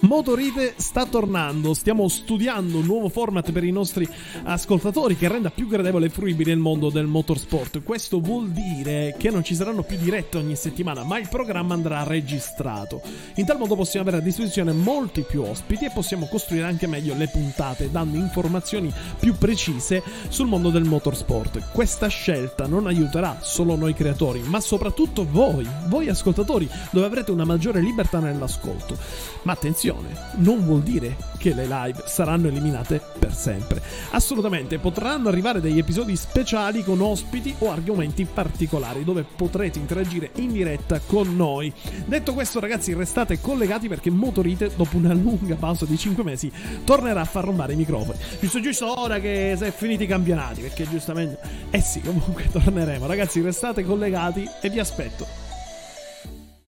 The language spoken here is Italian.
Motorite sta tornando, stiamo studiando un nuovo format per i nostri ascoltatori che renda più gradevole e fruibile il mondo del motorsport. Questo vuol dire che non ci saranno più dirette ogni settimana, ma il programma andrà registrato. In tal modo possiamo avere a disposizione molti più ospiti e possiamo costruire anche meglio le puntate, dando informazioni più precise sul mondo del motorsport. Questa scelta non aiuterà solo noi creatori, ma soprattutto voi, voi ascoltatori, dove avrete una maggiore libertà nell'ascolto. Ma attenzione, non vuol dire che le live saranno eliminate per sempre. Assolutamente, potranno arrivare degli episodi speciali con ospiti o argomenti particolari dove potrete interagire in diretta con noi. Detto questo, ragazzi, restate collegati perché Motorite, dopo una lunga pausa di 5 mesi, tornerà a far rombare i microfoni. Giusto, giusto ora che si è finiti i campionati, perché giustamente... Eh sì, comunque torneremo. Ragazzi, restate collegati e vi aspetto.